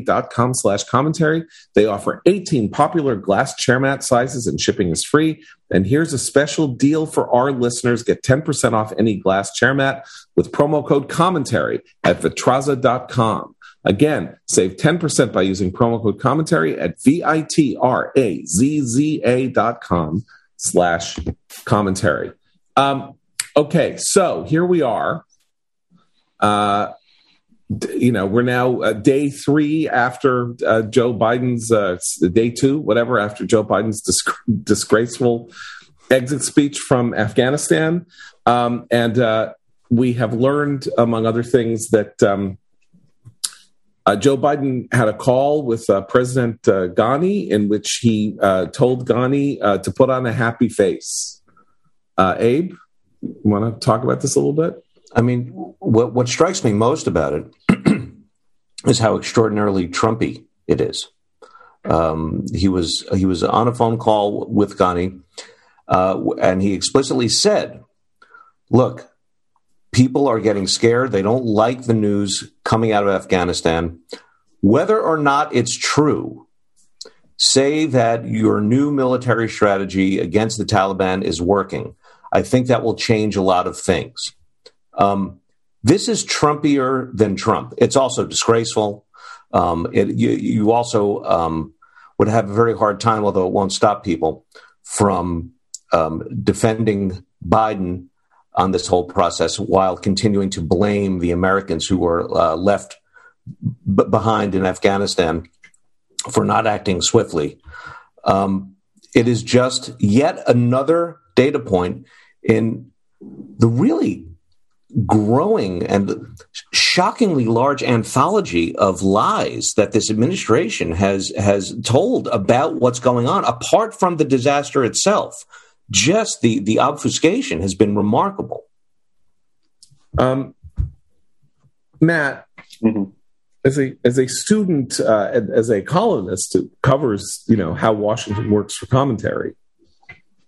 dot com slash commentary. They offer 18 popular glass chair mat sizes and shipping is free. And here's a special deal for our listeners. Get 10% off any glass chair mat with promo code commentary at vitrazza.com. Again, save 10% by using promo code commentary at V-I-T-R-A-Z-Z-A dot com slash commentary. Um, Okay, so here we are. Uh, you know, we're now uh, day three after uh, Joe Biden's uh, day two, whatever, after Joe Biden's disc- disgraceful exit speech from Afghanistan. Um, and uh, we have learned, among other things, that um, uh, Joe Biden had a call with uh, President uh, Ghani in which he uh, told Ghani uh, to put on a happy face. Uh, Abe? Want to talk about this a little bit? I mean, what what strikes me most about it is how extraordinarily Trumpy it is. Um, he was he was on a phone call with Ghani, uh, and he explicitly said, "Look, people are getting scared. They don't like the news coming out of Afghanistan, whether or not it's true." Say that your new military strategy against the Taliban is working I think that will change a lot of things. Um, this is Trumpier than Trump. It's also disgraceful. Um, it, you, you, also um, would have a very hard time, although it won't stop people from um, defending Biden on this whole process while continuing to blame the Americans who were uh, left b- behind in Afghanistan for not acting swiftly. Um, it is just yet another data point in the really growing and shockingly large anthology of lies that this administration has has told about what's going on apart from the disaster itself. Just the the obfuscation has been remarkable. Um, matt mm-hmm. as a as a student uh, as a columnist who covers you know how washington works for commentary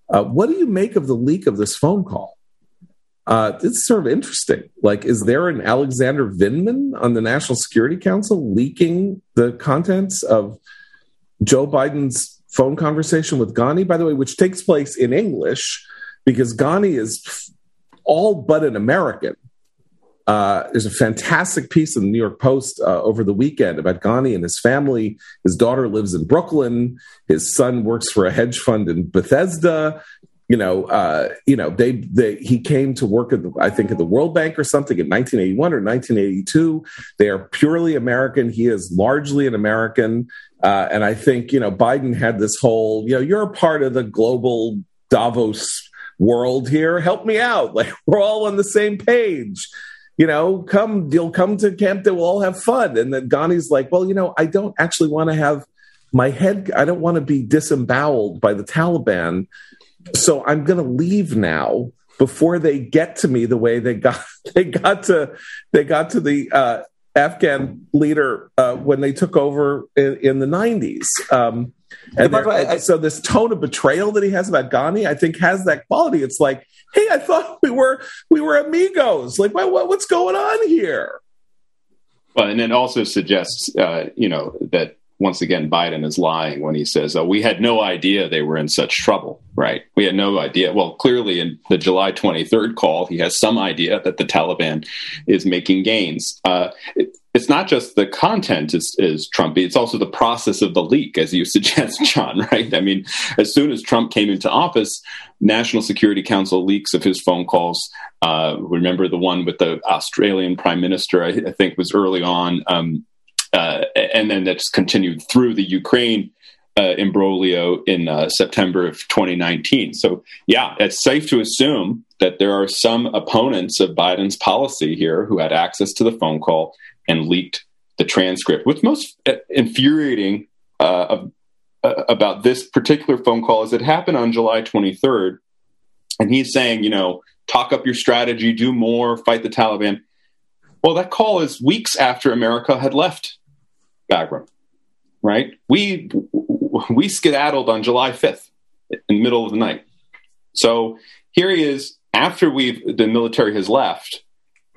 uh, what do you make of the leak of this phone call? Uh, it's sort of interesting. Like, is there an Alexander Vindman on the National Security Council leaking the contents of Joe Biden's phone conversation with Ghani, by the way, which takes place in English because Ghani is all but an American. Uh, there's a fantastic piece in the New York Post uh, over the weekend about Ghani and his family. His daughter lives in Brooklyn. His son works for a hedge fund in Bethesda. you know, uh, you know, they, they he came to work at the, I think at the World Bank or something in 1981 or 1982. They are purely American. He is largely an American, uh, and I think you know Biden had this whole, you know, you're a part of the global Davos world here. Help me out. Like we're all on the same page. You know, come, you'll come to camp. We'll all have fun. And then Ghani's like, well, you know, I don't actually want to have my head. I don't want to be disemboweled by the Taliban so I'm going to leave now before they get to me the way they got they got to they got to the uh, Afghan leader uh, when they took over in, in the 90s. Um, and way, I, so this tone of betrayal that he has about Ghani, I think, has that quality. It's like, hey, I thought we were we were amigos. Like, what, what what's going on here? Well, and it also suggests, uh, you know, that once again, Biden is lying when he says, oh, we had no idea they were in such trouble, right? We had no idea. Well, clearly in the July 23rd call, he has some idea that the Taliban is making gains. Uh, it, it's not just the content is, is Trumpy, it's also the process of the leak, as you suggest, John, right? I mean, as soon as Trump came into office, National Security Council leaks of his phone calls. Uh, remember the one with the Australian Prime Minister, I, I think was early on. Um, uh, and then that's continued through the Ukraine uh, imbroglio in uh, September of 2019. So, yeah, it's safe to assume that there are some opponents of Biden's policy here who had access to the phone call and leaked the transcript. What's most uh, infuriating uh, uh, about this particular phone call is it happened on July 23rd, and he's saying, you know, talk up your strategy, do more, fight the Taliban. Well, that call is weeks after America had left Bagram, right? We we skedaddled on July 5th in the middle of the night. So here he is after we've the military has left.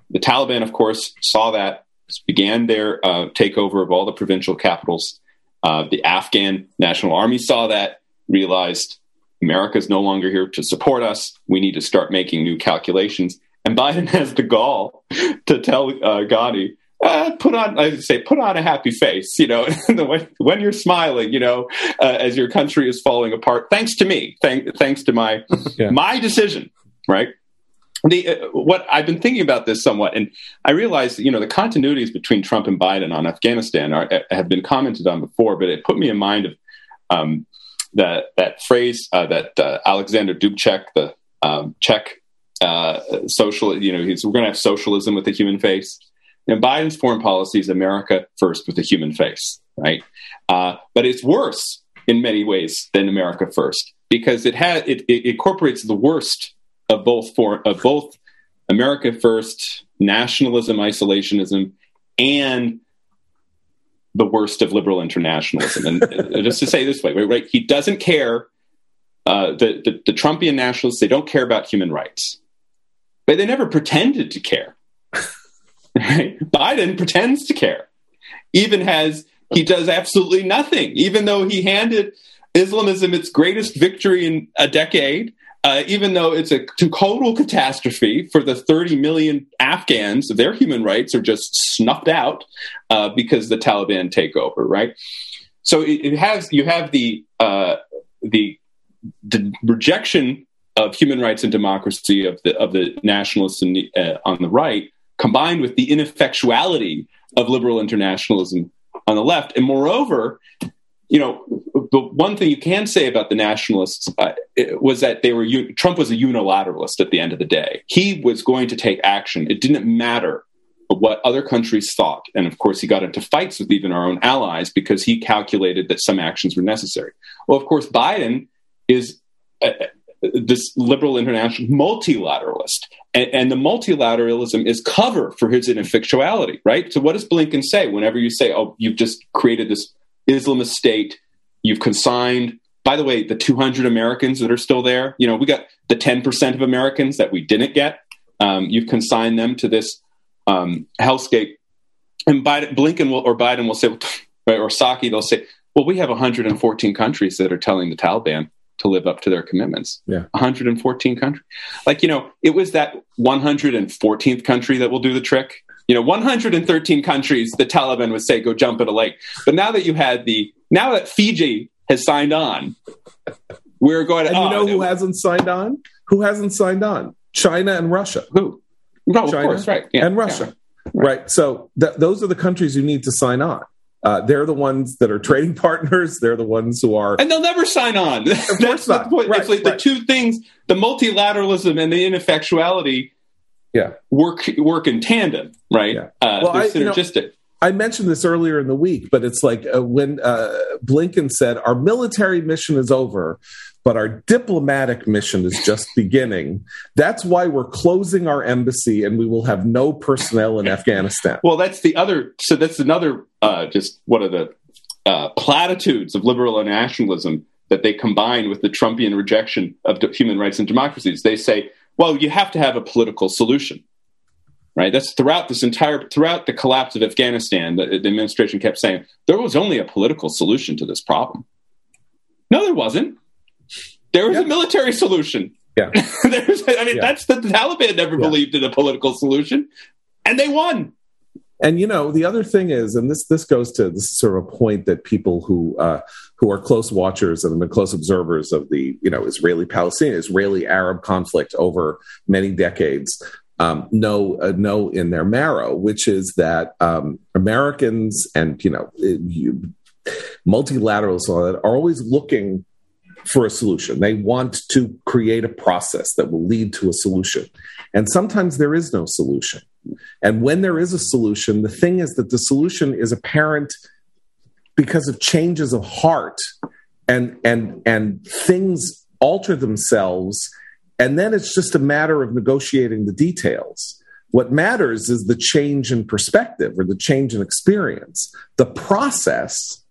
The Taliban, of course, saw that began their uh, takeover of all the provincial capitals. Uh, the Afghan National Army saw that, realized America is no longer here to support us. We need to start making new calculations. And Biden has the gall to tell uh, Ghani, uh, put on I say put on a happy face, you know, when, when you're smiling, you know, uh, as your country is falling apart, thanks to me, thank, thanks to my yeah. my decision, right? The, uh, what I've been thinking about this somewhat, and I realize you know the continuities between Trump and Biden on Afghanistan are, uh, have been commented on before, but it put me in mind of um, that that phrase uh, that uh, Alexander Dubček, the um, Czech social, you know, he's we're going to have socialism with a human face. And Biden's foreign policy is America first with a human face, right? Uh, but it's worse in many ways than America first because it has it, it incorporates the worst of both for of both America first, nationalism, isolationism, and the worst of liberal internationalism. And just to say this way, right? He doesn't care. Uh, the, the, the Trumpian nationalists they don't care about human rights, but they never pretended to care. Right? Biden pretends to care, even has he does absolutely nothing, even though he handed Islamism its greatest victory in a decade. Uh, even though it's a total catastrophe for the 30 million Afghans, their human rights are just snuffed out uh, because the Taliban take over, right? So it, it has you have the uh, the the rejection of human rights and democracy of the of the nationalists the, uh, on the right, combined with the ineffectuality of liberal internationalism on the left. And moreover, you know, the one thing you can say about the nationalists uh, was that they were Trump was a unilateralist at the end of the day. He was going to take action. It didn't matter what other countries thought. And of course, he got into fights with even our own allies because he calculated that some actions were necessary. Well, of course, Biden is uh, this liberal international multilateralist. And, and, the multilateralism is cover for his ineffectuality, right? So what does Blinken say whenever you say, oh, you've just created this Islamist state, you've consigned, by the way, the 200 Americans that are still there, you know, we got the 10% of Americans that we didn't get. Um, you've consigned them to this um, hellscape. And Biden, Blinken will, or Biden will say, or Psaki, they'll say, well, we have 114 countries that are telling the Taliban to live up to their commitments. Yeah. 114 countries. Like, you know, it was that 114th country that will do the trick. You know, 113 countries, the Taliban would say, go jump in a lake. But now that you had the, now that Fiji has signed on, We're going. And oh, you know who hasn't signed on? Who hasn't signed on? China and Russia. Who? No, China of course, right. Yeah, and Russia. Yeah. Right. So th- those are the countries you need to sign on. Uh, they're the ones that are trading partners. They're the ones who are, and they'll never sign on. Of That's not. Right, it's like right. the two things: the multilateralism and the ineffectuality. Yeah, work work in tandem, right? Yeah. Uh, well, I, synergistic. You know, I mentioned this earlier in the week, but it's like uh, when uh, Blinken said, Our military mission is over, but our diplomatic mission is just beginning. That's why we're closing our embassy and we will have no personnel in Afghanistan. Well, that's the other, so that's another, uh, just one of the uh, platitudes of liberal nationalism that they combine with the Trumpian rejection of human rights and democracies. They say, well, you have to have a political solution right? That's throughout this entire throughout the collapse of Afghanistan. The, the, administration kept saying there was only a political solution to this problem. No, there wasn't. There was yeah. a military solution. Yeah, There's, I mean, yeah. that's the, the Taliban never yeah. believed in a political solution, and they won. And you know, the other thing is, and this this goes to this is sort of a point that people who uh, who are close watchers and have been close observers of the you know Israeli Palestinian Israeli Arab conflict over many decades um, know uh, know in their marrow, which is that um, Americans and you know you, multilaterals are always looking for a solution. They want to create a process that will lead to a solution, and sometimes there is no solution. And when there is a solution, the thing is that the solution is apparent because of changes of heart and and and things alter themselves and then it's just a matter of negotiating the details. What matters is the change in perspective or the change in experience. The process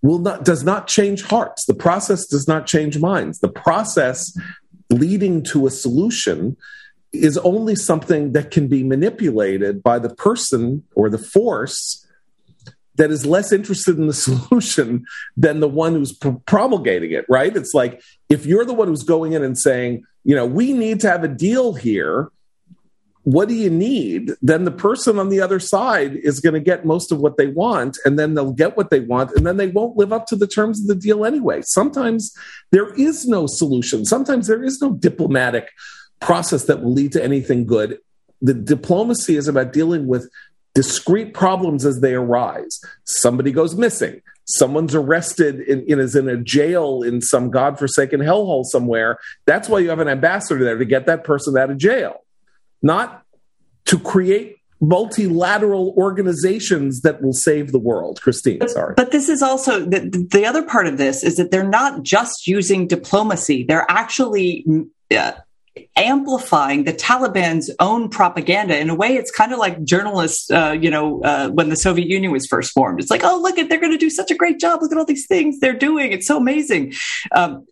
will not does not change hearts. The process does not change minds. The process leading to a solution is only something that can be manipulated by the person or the force that is less interested in the solution than the one who's promulgating it, right? It's like if you're the one who's going in and saying, you know, we need to have a deal here. What do you need? Then the person on the other side is going to get most of what they want, and then they'll get what they want, and then they won't live up to the terms of the deal anyway. Sometimes there is no solution. Sometimes there is no diplomatic process that will lead to anything good. The diplomacy is about dealing with discrete problems as they arise. Somebody goes missing. Someone's arrested and is in a jail in some godforsaken hellhole somewhere. That's why you have an ambassador there to get that person out of jail, not to create multilateral organizations that will save the world. Christine, sorry. But this is also the, the other part of this is that they're not just using diplomacy. They're actually uh, amplifying the Taliban's own propaganda. In a way, it's kind of like journalists, uh, you know, uh, when the Soviet Union was first formed. It's like, oh, look at they're going to do such a great job. Look at all these things they're doing. It's so amazing. Um,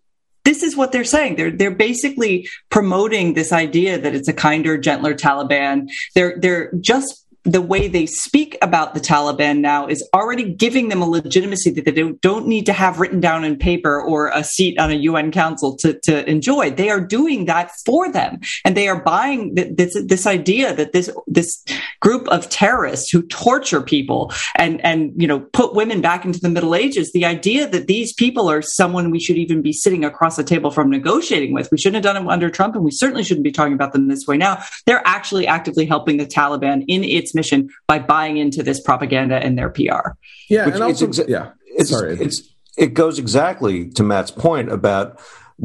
this is what they're saying. They're they're basically promoting this idea that it's a kinder, gentler Taliban. They're they're just the way they speak about the Taliban now is already giving them a legitimacy that they don't need to have written down in paper or a seat on a UN council to, to enjoy. They are doing that for them. And they are buying this, this idea that this, this group of terrorists who torture people and, and, you know, put women back into the Middle Ages, the idea that these people are someone we should even be sitting across the table from negotiating with. We shouldn't have done it under Trump and we certainly shouldn't be talking about them this way now. They're actually actively helping the Taliban in its mission by buying into this propaganda and their PR. Yeah, and also, exa- yeah, it's, sorry. It's, it goes exactly to Matt's point about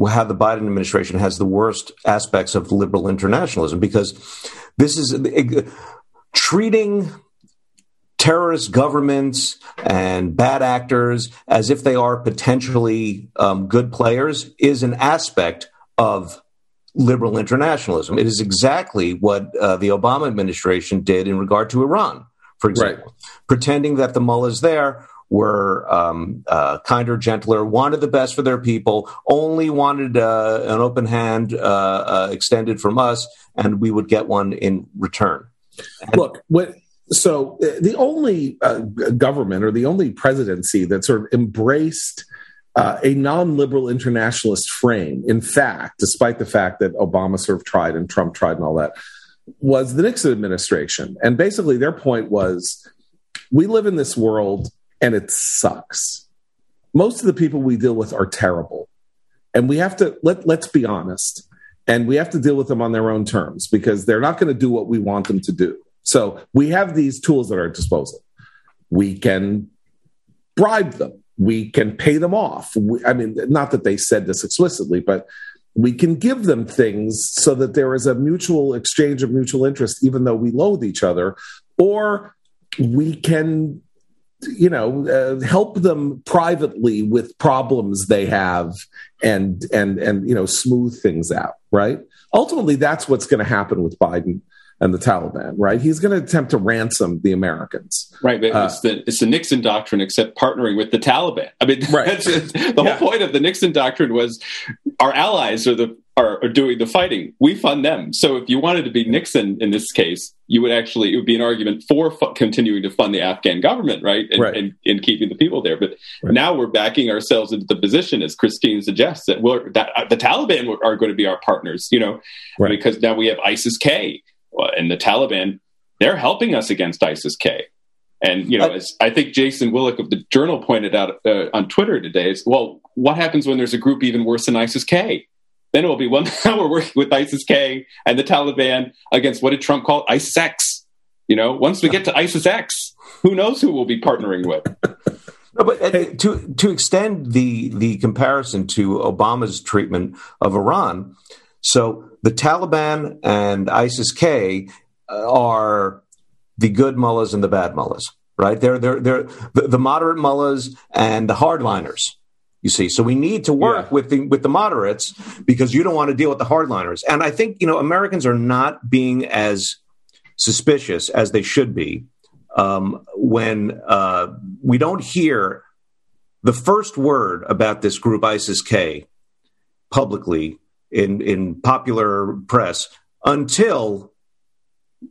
how the Biden administration has the worst aspects of liberal internationalism because this is it, treating terrorist governments and bad actors as if they are potentially um, good players is an aspect of liberal internationalism. It is exactly what uh, the Obama administration did in regard to Iran, for example, right. pretending that the mullahs there were um, uh, kinder, gentler, wanted the best for their people, only wanted uh, an open hand uh, uh, extended from us, and we would get one in return. And- Look, what so uh, the only government or the only presidency that sort of embraced uh, a non liberal internationalist frame, in fact, despite the fact that Obama sort of tried and Trump tried and all that, was the Nixon administration. And basically, their point was we live in this world and it sucks. Most of the people we deal with are terrible. and we have to let let's be honest, and we have to deal with them on their own terms because they're not going to do what we want them to do. So we have these tools at our disposal. We can bribe them. We can pay them off. We, I mean, not that they said this explicitly, but we can give them things so that there is a mutual exchange of mutual interest, even though we loathe each other, or we can you know uh, help them privately with problems they have and and and you know smooth things out right ultimately that's what's going to happen with biden and the Taliban, right? He's going to attempt to ransom the Americans. Right. But uh, it's, the, it's the Nixon doctrine, except partnering with the Taliban. I mean, right. the whole yeah. point of the Nixon doctrine was our allies are the are, are, doing the fighting. We fund them. So if you wanted to be Nixon in this case, you would actually it would be an argument for fu- continuing to fund the Afghan government, right? And, right. and, and keeping the people there. But right. now we're backing ourselves into the position, as Christine suggests, that we're that uh, the Taliban are going to be our partners. You know, right. because now we have ISIS K and the Taliban. They're helping us against ISIS K. And you know, as I think Jason Willick of the Journal pointed out uh, on Twitter today, is well, what happens when there's a group even worse than ISIS K? Then it will be one now we're working with ISIS K and the Taliban against what did Trump call ISIS X? You know, once we get to ISIS X, who knows who we'll be partnering with? No, but uh, to to extend the the comparison to Obama's treatment of Iran, so the Taliban and ISIS K uh, are the good mullahs and the bad mullahs, right? They're they're they're the, the moderate mullahs and the hardliners. You see, so we need to work yeah. with the with the moderates because you don't want to deal with the hardliners. And I think you know Americans are not being as suspicious as they should be um, when uh, we don't hear the first word about this group ISIS K publicly in in popular press until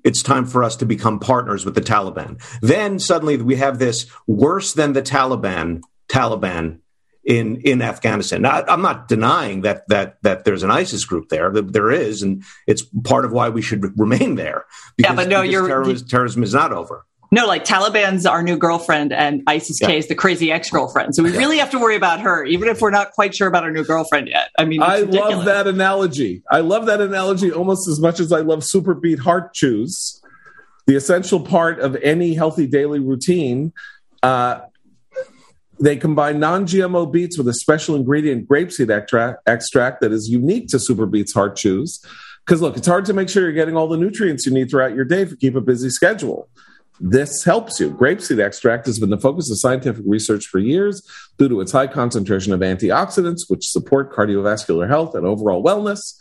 it's time for us to become partners with the Taliban. Then suddenly we have this worse than the Taliban Taliban in in Afghanistan. Now, I'm not denying that that that there's an ISIS group there. There is, and it's part of why we should remain there. Because, yeah, but no, your terrorism, terrorism is not over. No, like Taliban's our new girlfriend and ISIS K is the crazy ex girlfriend. So we yeah. really have to worry about her, even if we're not quite sure about our new girlfriend yet. I mean, I ridiculous. love that analogy. I love that analogy almost as much as I love SuperBeet heart chews, the essential part of any healthy daily routine. Uh, they combine non-GMO beets with a special ingredient, grapeseed extract, extract that is unique to SuperBeet's heart chews. Because look, it's hard to make sure you're getting all the nutrients you need throughout your day to keep a busy schedule. This helps you. Grapeseed extract has been the focus of scientific research for years due to its high concentration of antioxidants, which support cardiovascular health and overall wellness.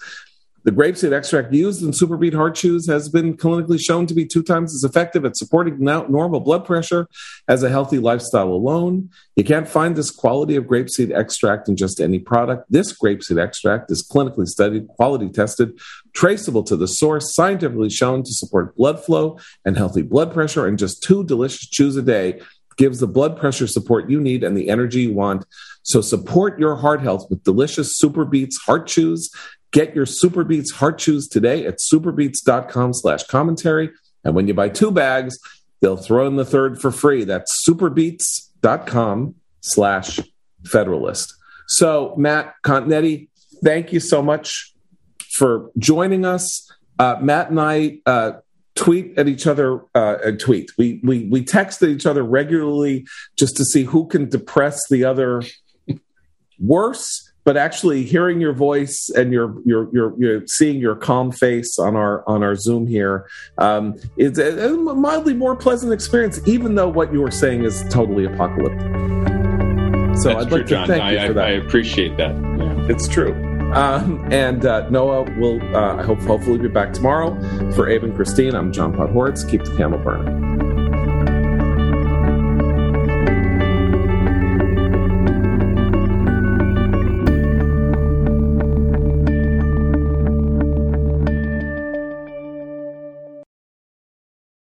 The grapeseed extract used in SuperBeet heart chews has been clinically shown to be two times as effective at supporting normal blood pressure as a healthy lifestyle alone. You can't find this quality of grapeseed extract in just any product. This grapeseed extract is clinically studied, quality tested, traceable to the source, scientifically shown to support blood flow and healthy blood pressure, and just two delicious chews a day gives the blood pressure support you need and the energy you want. So support your heart health with delicious SuperBeets heart chews Get your SuperBeets heart chews today at superbeets.com slash commentary. And when you buy two bags, they'll throw in the third for free. That's superbeets.com slash federalist. So, Matt Continetti, thank you so much for joining us. Uh, Matt and I uh, tweet at each other uh, tweet. We, we, we text at each other regularly just to see who can depress the other worse but actually hearing your voice and your your your, your seeing your calm face on our on our Zoom here um, is a, mildly more pleasant experience, even though what you were saying is totally apocalyptic. So That's I'd true, like to John. thank I, you for that. I appreciate that. Yeah. It's true. Um, and uh, Noah will, uh, I hope, hopefully be back tomorrow. For Abe and Christine, I'm John Podhoretz. Keep the candle burning.